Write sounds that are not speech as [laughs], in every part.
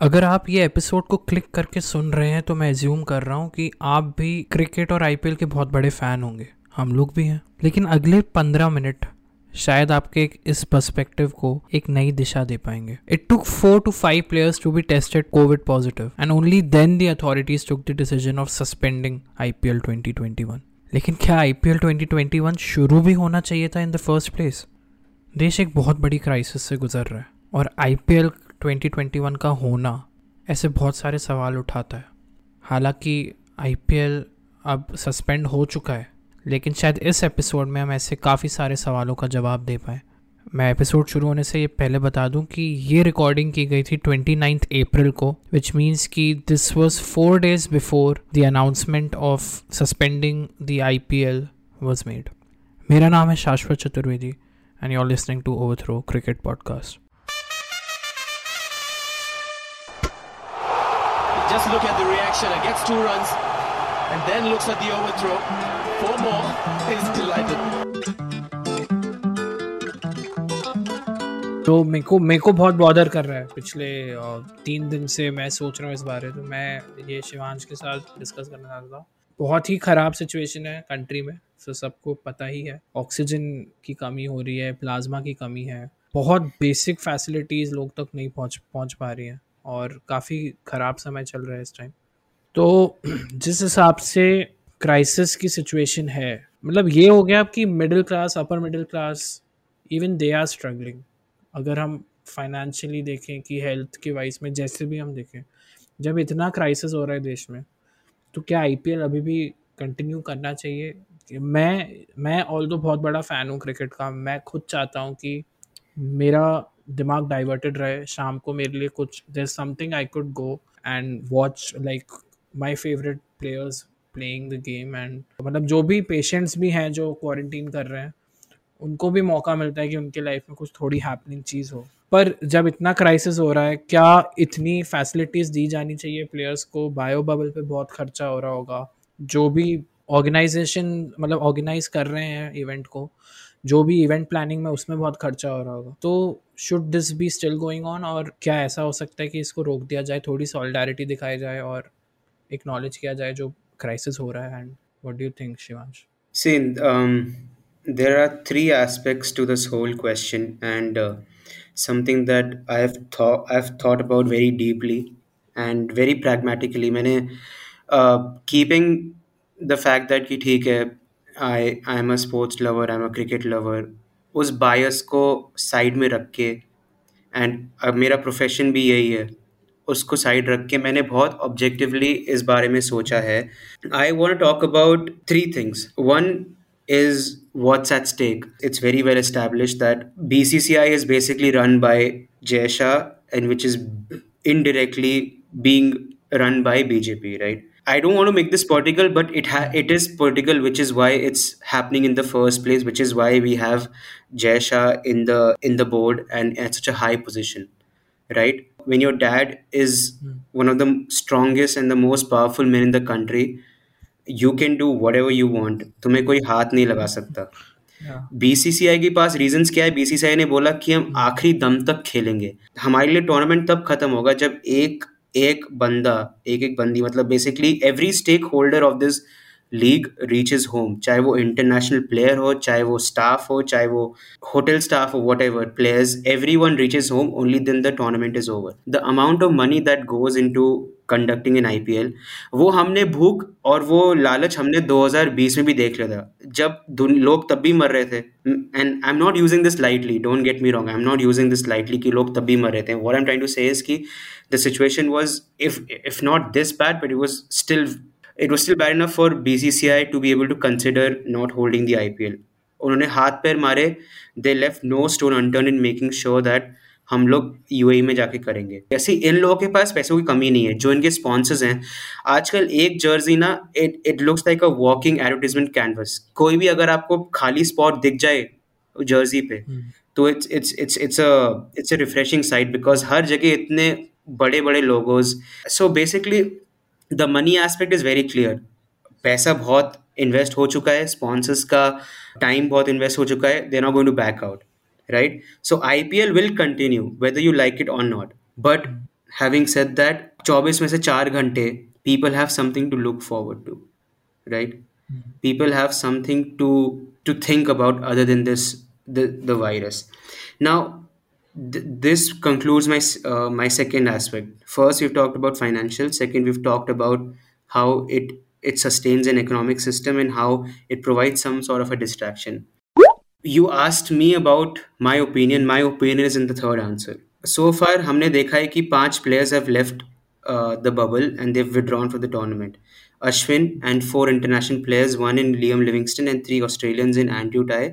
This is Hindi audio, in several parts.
अगर आप ये एपिसोड को क्लिक करके सुन रहे हैं तो मैं एज्यूम कर रहा हूँ कि आप भी क्रिकेट और आईपीएल के बहुत बड़े फ़ैन होंगे। हम लोग भी हैं। लेकिन अगले पंद्रह मिनट शायद आपके एक इस पर्सपेक्टिव को एक नई दिशा दे पाएँगे। It took four to five players to be tested covid positive and only then the authorities took the decision of suspending IPL 2021 लेकिन क्या आईपीएल 2021 शुरू भी होना चाहिए था इन द फ़र्स्ट प्लेस देश एक बहुत बड़ी क्राइसिस से गुजर रहा है, और आईपीएल 2021 का होना ऐसे बहुत सारे सवाल उठाता है। हालाँकि आईपीएल अब सस्पेंड हो चुका है, लेकिन शायद इस एपिसोड में हम ऐसे काफ़ी सारे सवालों का जवाब दे पाए। मैं एपिसोड शुरू होने से ये पहले बता दूँ कि ये रिकॉर्डिंग की गई थी ट्वेंटी नाइन्थ अप्रैल को विच मीन्स कि this was four days before the announcement of suspending the I P L was made मेरा नाम है Shashwat Chaturvedi and you are listening to over throw cricket podcast Just look at the reaction. It gets two runs and then looks at the overthrow. Four more. [laughs] He's delighted. तो मेरे को मेरे को बहुत बॉदर कर रहा है पिछले तीन दिन से मैं सोच रहा हूँ इस बारे तो मैं ये शिवांश के साथ डिस्कस करना चाहता था बहुत ही ख़राब सिचुएशन है कंट्री में तो सबको पता ही है ऑक्सीजन की कमी हो रही है प्लाज्मा की कमी है बहुत बेसिक फैसिलिटीज़ लोग तक नहीं पहुँच पहुँच पा रही हैं और काफ़ी ख़राब समय चल रहा है इस टाइम तो [clears throat] जिस हिसाब से क्राइसिस की सिचुएशन है मतलब ये हो गया कि middle class upper middle class even they are struggling अगर हम फाइनेंशियली देखें कि हेल्थ के वाइज में जैसे भी हम देखें, जब इतना क्राइसिस हो रहा है देश में तो क्या आईपीएल अभी भी कंटिन्यू करना चाहिए? मैं मैं ऑल दो बहुत बड़ा फ़ैन हूँ क्रिकेट का, मैं खुद चाहता हूँ कि मेरा दिमाग डाइवर्टेड रहे, शाम को मेरे लिए कुछ देर something I could go and watch like my favourite players playing the game and मतलब जो भी पेशेंट्स भी हैं जो क्वारंटीन कर रहे हैं, उनको भी मौका मिलता है कि उनके लाइफ में कुछ थोड़ी हैपनिंग चीज़ हो। पर जब इतना क्राइसिस हो रहा है, क्या इतनी फैसिलिटीज़ दी जानी चाहिए प्लेयर्स को? बायो बबल पे बहुत खर्चा हो रहा होगा। जो भी ऑर्गेनाइजेशन मतलब ऑर्गेनाइज कर रहे हैं इवेंट को जो भी इवेंट प्लानिंग में उसमें बहुत खर्चा हो रहा होगा। तो should this be still going on और क्या ऐसा हो सकता है कि इसको रोक दिया जाए, थोड़ी सॉलिडारिटी दिखाई जाए और एक्नॉलेज किया जाए जो क्राइसिस हो रहा है and what do think Shivansh seen there are three aspects to this whole question and something that I I have thought about very deeply and very pragmatically मैंने कीपिंग द फैक्ट दैट कि ठीक है I I am a sports lover I am a cricket lover उस बायस को साइड में रख के एंड अब मेरा प्रोफेशन भी यही है, उसको साइड रख के मैंने बहुत ऑब्जेक्टिवली इस बारे में सोचा है I want talk about three things one is what's at stake. It's very well established that BCCI is basically run by Jay Shah, and which is indirectly being run by BJP, right? I don't want to make this political, but it ha- it is political, which is why it's happening in the first place, which is why we have Jay Shah in the in the board and at such a high position, right? When your dad is one of the strongest and the most powerful men in the country, you can do whatever you want. तुम्हें कोई हाथ नहीं लगा सकता बीसीसीआई के पास रीजंस क्या है बीसीसीआई ने बोला कि हम आखिरी दम तक खेलेंगे हमारे लिए टूर्नामेंट तब खत्म होगा जब एक एक बंदा एक एक बंदी मतलब basically every stakeholder of this league reaches home चाहे वो इंटरनेशनल प्लेयर हो, चाहे वो स्टाफ हो, चाहे वो होटल स्टाफ हो whatever players everyone reaches home only then the tournament is over the amount of money that goes into conducting in IPL वो हमने भूख और वो लालच हमने 2020 में भी देख लिया था। जब लोग तब भी मर रहे थे। And I am not using this lightly don't get me wrong I am not using this lightly कि लोग तब भी मर रहे थे। What am trying to say is the situation was if if not this bad but it was still it was still bad I for BCCI to be able to consider not holding the IPL. उन्होंने हाथ पैर मारे they left no stone unturned in making sure that हम लोग यूएई में जाके करेंगे। ऐसे इन लोगों के पास पैसों की कमी नहीं है जो इनके स्पॉन्सर्स हैं आजकल एक जर्सी ना it it looks like a walking advertisement canvas कोई भी अगर आपको खाली स्पॉट दिख जाए जर्सी पे तो it's it's it's it's a it's a refreshing sight because हर जगह इतने बड़े बड़े logos so basically the money aspect is very clear पैसा बहुत इन्वेस्ट हो चुका है स्पॉन्सर्स का टाइम बहुत इन्वेस्ट हो चुका है they not going to back out right so I P L will continue whether you like it on not but having set that चौबीस में से चार घंटे people have something to look forward to right people have something to to think about other than this the virus now th- this concludes my s- uh, my second aspect first we've talked about financial second we've talked about how it it sustains an economic system and how it provides some sort of a distraction you asked me about my opinion my opinion is in the third answer so far हमने देखा है कि पांच players have left uh, the bubble and they've withdrawn from the tournament Ashwin and four international players one in Liam Livingston and three Australians in Andrew Ty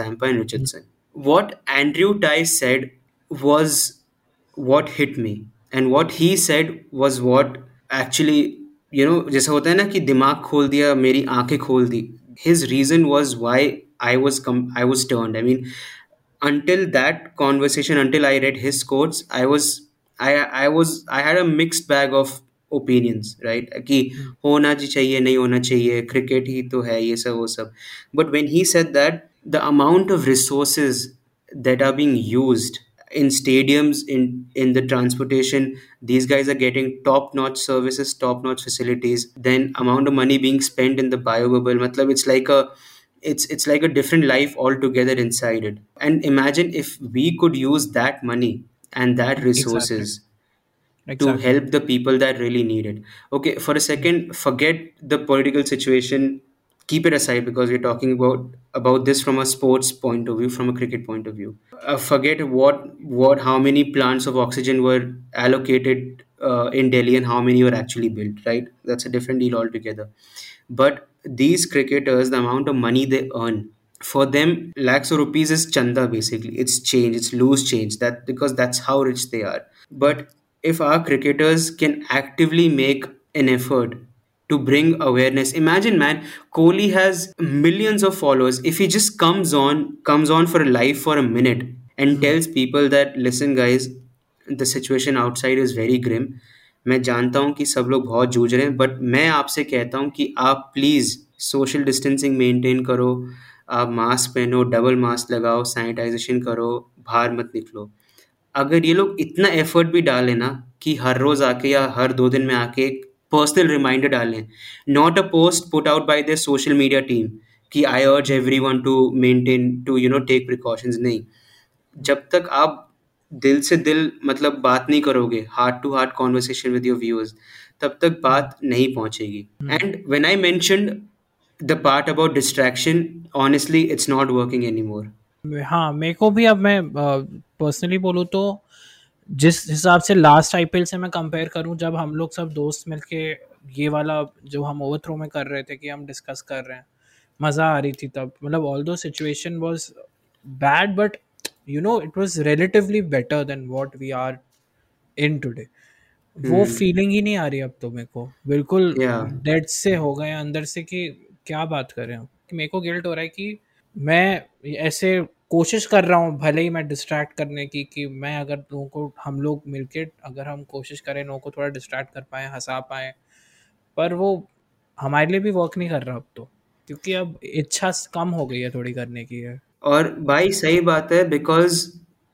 Zampa and Richardson what Andrew Ty said was what hit me and what he said was what actually you know जैसा होता है ना कि दिमाग खोल दिया मेरी आंखें खोल दी his reason was why I was com- I was turned I mean until that conversation until I read his quotes I was I I was I had a mixed bag of opinions right कि होना जी चाहिए नहीं होना चाहिए क्रिकेट ही तो है ये सब वो सब but when he said that the amount of resources that are being used in stadiums in in the transportation these guys are getting top notch services top notch facilities. Then amount of money being spent in the bio bubble matlab it's like a it's it's like a different life altogether inside it. And imagine if we could use that money and that resources to exactly. help the people that really need it. Okay for a second forget the political situation keep it aside because we're talking about about this from a sports point of view from a cricket point of view. Uh, forget what what how many plants of oxygen were allocated uh, in delhi and how many were actually built right? That's a different deal altogether. But these cricketers the amount of money they earn for them lakhs of rupees is chanda basically. It's change it's loose change that because that's how rich they are. But if our cricketers can actively make an effort to bring awareness imagine man kohli has millions of followers if he just comes on comes on for a live for a minute and tells people that listen guys the situation outside is very grim मैं जानता हूँ कि सब लोग बहुत जूझ रहे हैं बट मैं आपसे कहता हूँ कि आप प्लीज़ सोशल डिस्टेंसिंग मेंटेन करो आप मास्क पहनो डबल मास्क लगाओ सैनिटाइजेशन करो बाहर मत निकलो अगर ये लोग इतना एफर्ट भी डालें ना कि हर रोज आके या हर दो दिन में आके एक पर्सनल रिमाइंडर डालें। Not a post put out by the social media team कि I urge everyone to maintain to you know take precautions नहीं। जब तक आप दिल से दिल मतलब बात नहीं करोगे heart to heart conversation with your viewers तब तक बात नहीं पहुंचेगी। And when I mentioned the part about distraction honestly it's not working any more हाँ मेरे को भी अब मैं पर्सनली बोलूँ तो जिस हिसाब से लास्ट आईपीएल से मैं कंपेयर करूँ जब हम लोग सब दोस्त मिलके ये वाला जो हम ओवर थ्रो में कर रहे थे कि हम डिस्कस कर रहे हैं मज़ा आ रही थी तब। मतलब although situation was bad but you know it was relatively better than what we are in today वो फीलिंग ही नहीं आ रही अब तो मेरे को। बिल्कुल डेड Yeah. से हो गए अंदर से कि क्या बात कर रहे हो कि मेरे को गिल्ट हो रहा है कि मैं ऐसे कोशिश कर रहा हूँ, भले ही मैं डिस्ट्रैक्ट करने की कि मैं अगर लोगों को, हम लोग मिलके अगर हम कोशिश करें, लोगों को थोड़ा डिस्ट्रैक्ट कर पाए, हंसा पाए, पर वो हमारे लिए भी वर्क नहीं कर रहा अब तो क्योंकि अब इच्छा कम हो गई है थोड़ी करने की है और भाई, सही बात है बिकॉज़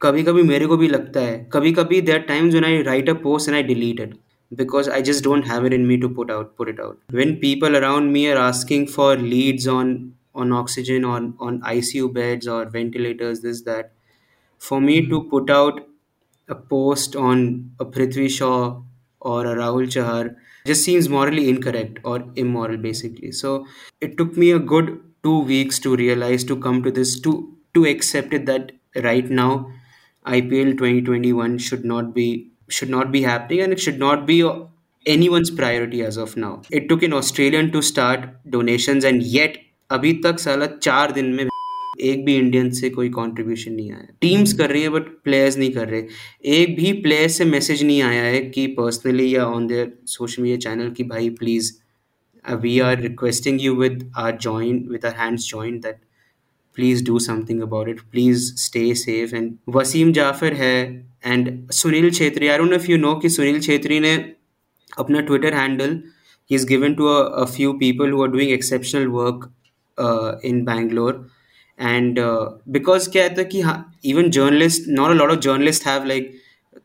कभी कभी मेरे को भी लगता है कभी कभी there times when I write a post and I delete it because I just don't have it in me to put out, put it out. When people around me are asking for leads on on oxygen on on ICU beds or ventilators, this that, for me to hmm. put out a post on a Prithvi Shaw or a Rahul Chahar just seems morally incorrect or immoral basically. So it took me a good two weeks to realize to come to this to to accept it that right now IPL 2021 should not be should not be happening and it should not be anyone's priority as of now. It took an Australian to start donations and yet अभी तक साला चार दिन में एक भी इंडियन से कोई कंट्रीब्यूशन नहीं आया। टीम्स कर रही है बट प्लेयर्स नहीं कर रहे। एक भी प्लेयर से मैसेज नहीं आया है कि पर्सनली या on their social media channel कि भाई please we are requesting you with our join with our hands join that please do something about it. Please stay safe. And Wasim Jaffer है and Sunil Chhetri I don't know if you know कि सुनील छेत्री ने अपना Twitter handle is given to a, a few people who are doing exceptional work uh, in Bangalore and uh, because क्या है कि हाँ even journalists not a lot of journalists have like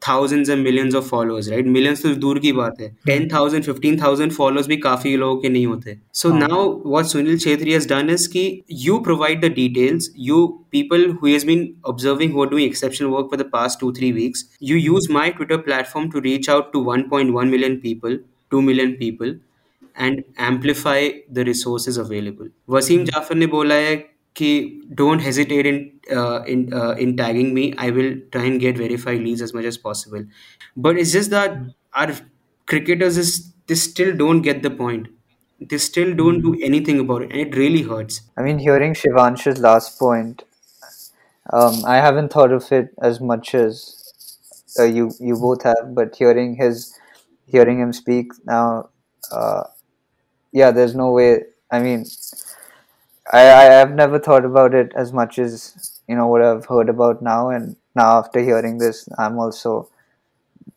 thousands and millions of followers right millions तो दूर की बात है 10,000 15,000 followers भी काफी लोगों के नहीं होते so हाँ. now what Sunil Chhetri has done is कि you provide the details you people who has been observing who are doing exceptional work for the past two three weeks you use my Twitter platform to reach out to 1.1 million people 2 million people and amplify the resources available. Wasim Jafar ने बोला है कि don't hesitate in uh, in uh, in tagging me. I will try and get verified leads as much as possible. But it's just that our cricketers is they still don't get the point. They still don't do anything about it, and it really hurts. I mean, hearing Shivansh's last point, um, I haven't thought of it as much as uh, you you both have, but hearing his hearing him speak now, uh, yeah, there's no way. I mean, I I have never thought about it as much as you know what I've heard about now, and now after hearing this, I'm also.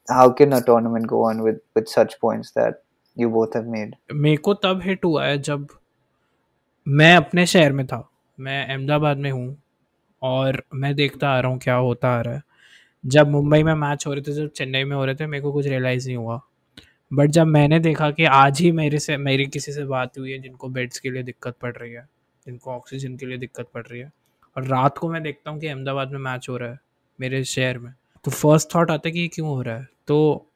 How can a tournament go on with with such points that you both have made? मेरे को तब हिट हुआ है जब मैं अपने शहर में था मैं अहमदाबाद में हूँ और मैं देखता आ रहा हूँ क्या होता आ रहा है जब मुंबई में मैच हो रहे थे जब चेन्नई में हो रहे थे मेरे को कुछ रियलाइज़ नहीं हुआ बट जब मैंने देखा कि आज ही मेरे से, मेरी किसी से बात हुई है जिनको बेड्स के लिए दिक्कत पड़ रही है, जिनको ऑक्सीजन के लिए दिक्कत पड़ रही है, और रात को मैं देखता हूँ कि अहमदाबाद में मैच हो रहा है, मेरे शहर में। तो फ़र्स्ट थॉट आता है कि ये क्यों हो रहा है? तो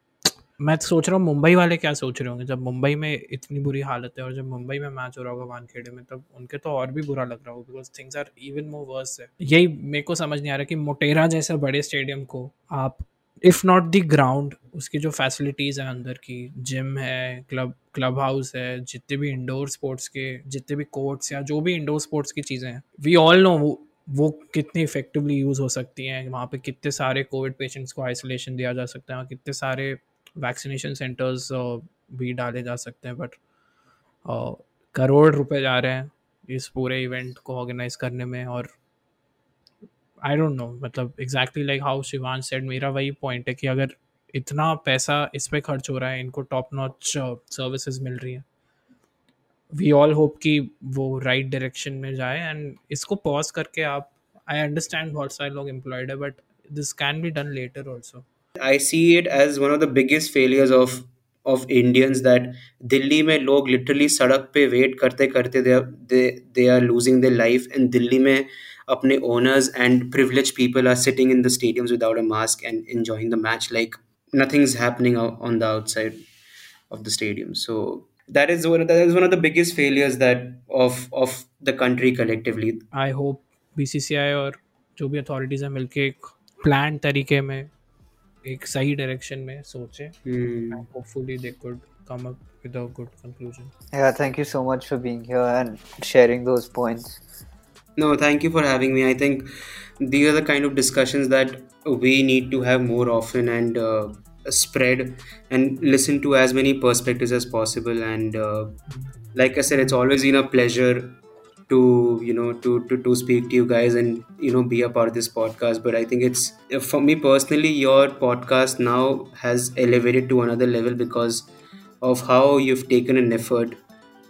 मैं सोच रहा हूँ मुंबई वाले क्या सोच रहे होंगे? जब मुंबई में इतनी बुरी हालत है और जब मुंबई में मैच हो रहा होगा वानखेड़े में, तब उनके तो और भी बुरा लग रहा होगा because things are even more worse है। यही मेरे को समझ नहीं आ रहा कि मोटेरा जैसे बड़े स्टेडियम को आप इफ़ नॉट द ग्राउंड उसकी जो फैसिलिटीज़ हैं अंदर की जिम है क्लब क्लब हाउस है, जितने भी इंडोर स्पोर्ट्स के, जितने भी कोर्ट्स या जो भी इंडोर स्पोर्ट्स की चीज़ें हैं वी ऑल नो वो वो कितनी इफेक्टिवली यूज़ हो सकती हैं। वहाँ पे कितने सारे कोविड पेशेंट्स को आइसोलेशन दिया जा सकता है, कितने सारे वैक्सीनेशन सेंटर्स भी डाले जा सकते हैं। बट करोड़ रुपए जा रहे हैं इस पूरे इवेंट को ऑर्गेनाइज करने में और आई डोंट नो मतलब exactly like how Shivan said मेरा वही पॉइंट है कि अगर इतना पैसा इस पे खर्च हो रहा है, इनको टॉप नॉच सर्विसेज़ मिल रही हैं वी ऑल होप कि वो राइट right डायरेक्शन में जाए एंड इसको पॉज करके आप आई अंडरस्टैंड बहुत सारे लोग एम्प्लॉयड है but this can be done later also I see it as one of the biggest failures of of Indians that Delhi में लोग literally सड़क पे वेट करते करते they are losing their life and Delhi में अपने owners and privileged people are sitting in the stadiums without a mask and enjoying the match like nothing's happening on the outside of the stadium. So that is one that is one of the biggest failures that of of the country collectively. I hope BCCI और जो भी अथॉरिटीज़ हैं मिलके एक प्लान तरीके में एक सही डायरेक्शन में सोचे hopefully they could come up with a good conclusion. Yeah, thank you so much for being here and sharing those points. No, thank you for having me. I think these are the kind of discussions that we need to have more often and uh, spread and listen to as many perspectives as possible. And uh, like I said, it's always been a pleasure to you know to, to to speak to you guys and you know be a part of this podcast but i think it's for me personally your podcast now has elevated to another level because of how you've taken an effort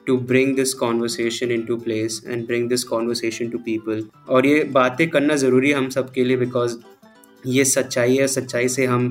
to bring this conversation into place and bring this conversation to people और ये बातें करना ज़रूरी है हम सब के लिए बिकॉज़ ये सच्चाई है सच्चाई से हम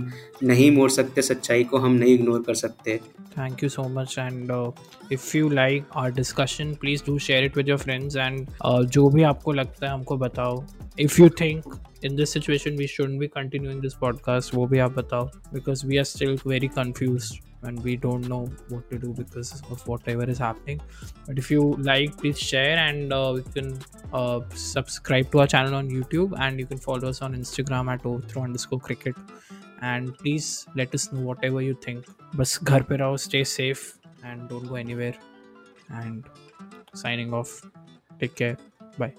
नहीं मोड़ सकते सच्चाई को हम नहीं इग्नोर कर सकते thank you so much and uh, if you like our discussion please do share it with your friends and uh, जो भी आपको लगता है हमको बताओ if you think in this situation we shouldn't be continuing this podcast वो भी आप बताओ because we are still very confused and we don't know what to do because of whatever is happening. But if you like please share and uh, you can uh, subscribe to our channel on youtube and you can follow us on instagram at overthrow underscore cricket. And please let us know whatever you think. But ghar stay safe and don't go anywhere. And signing off. Take care. Bye.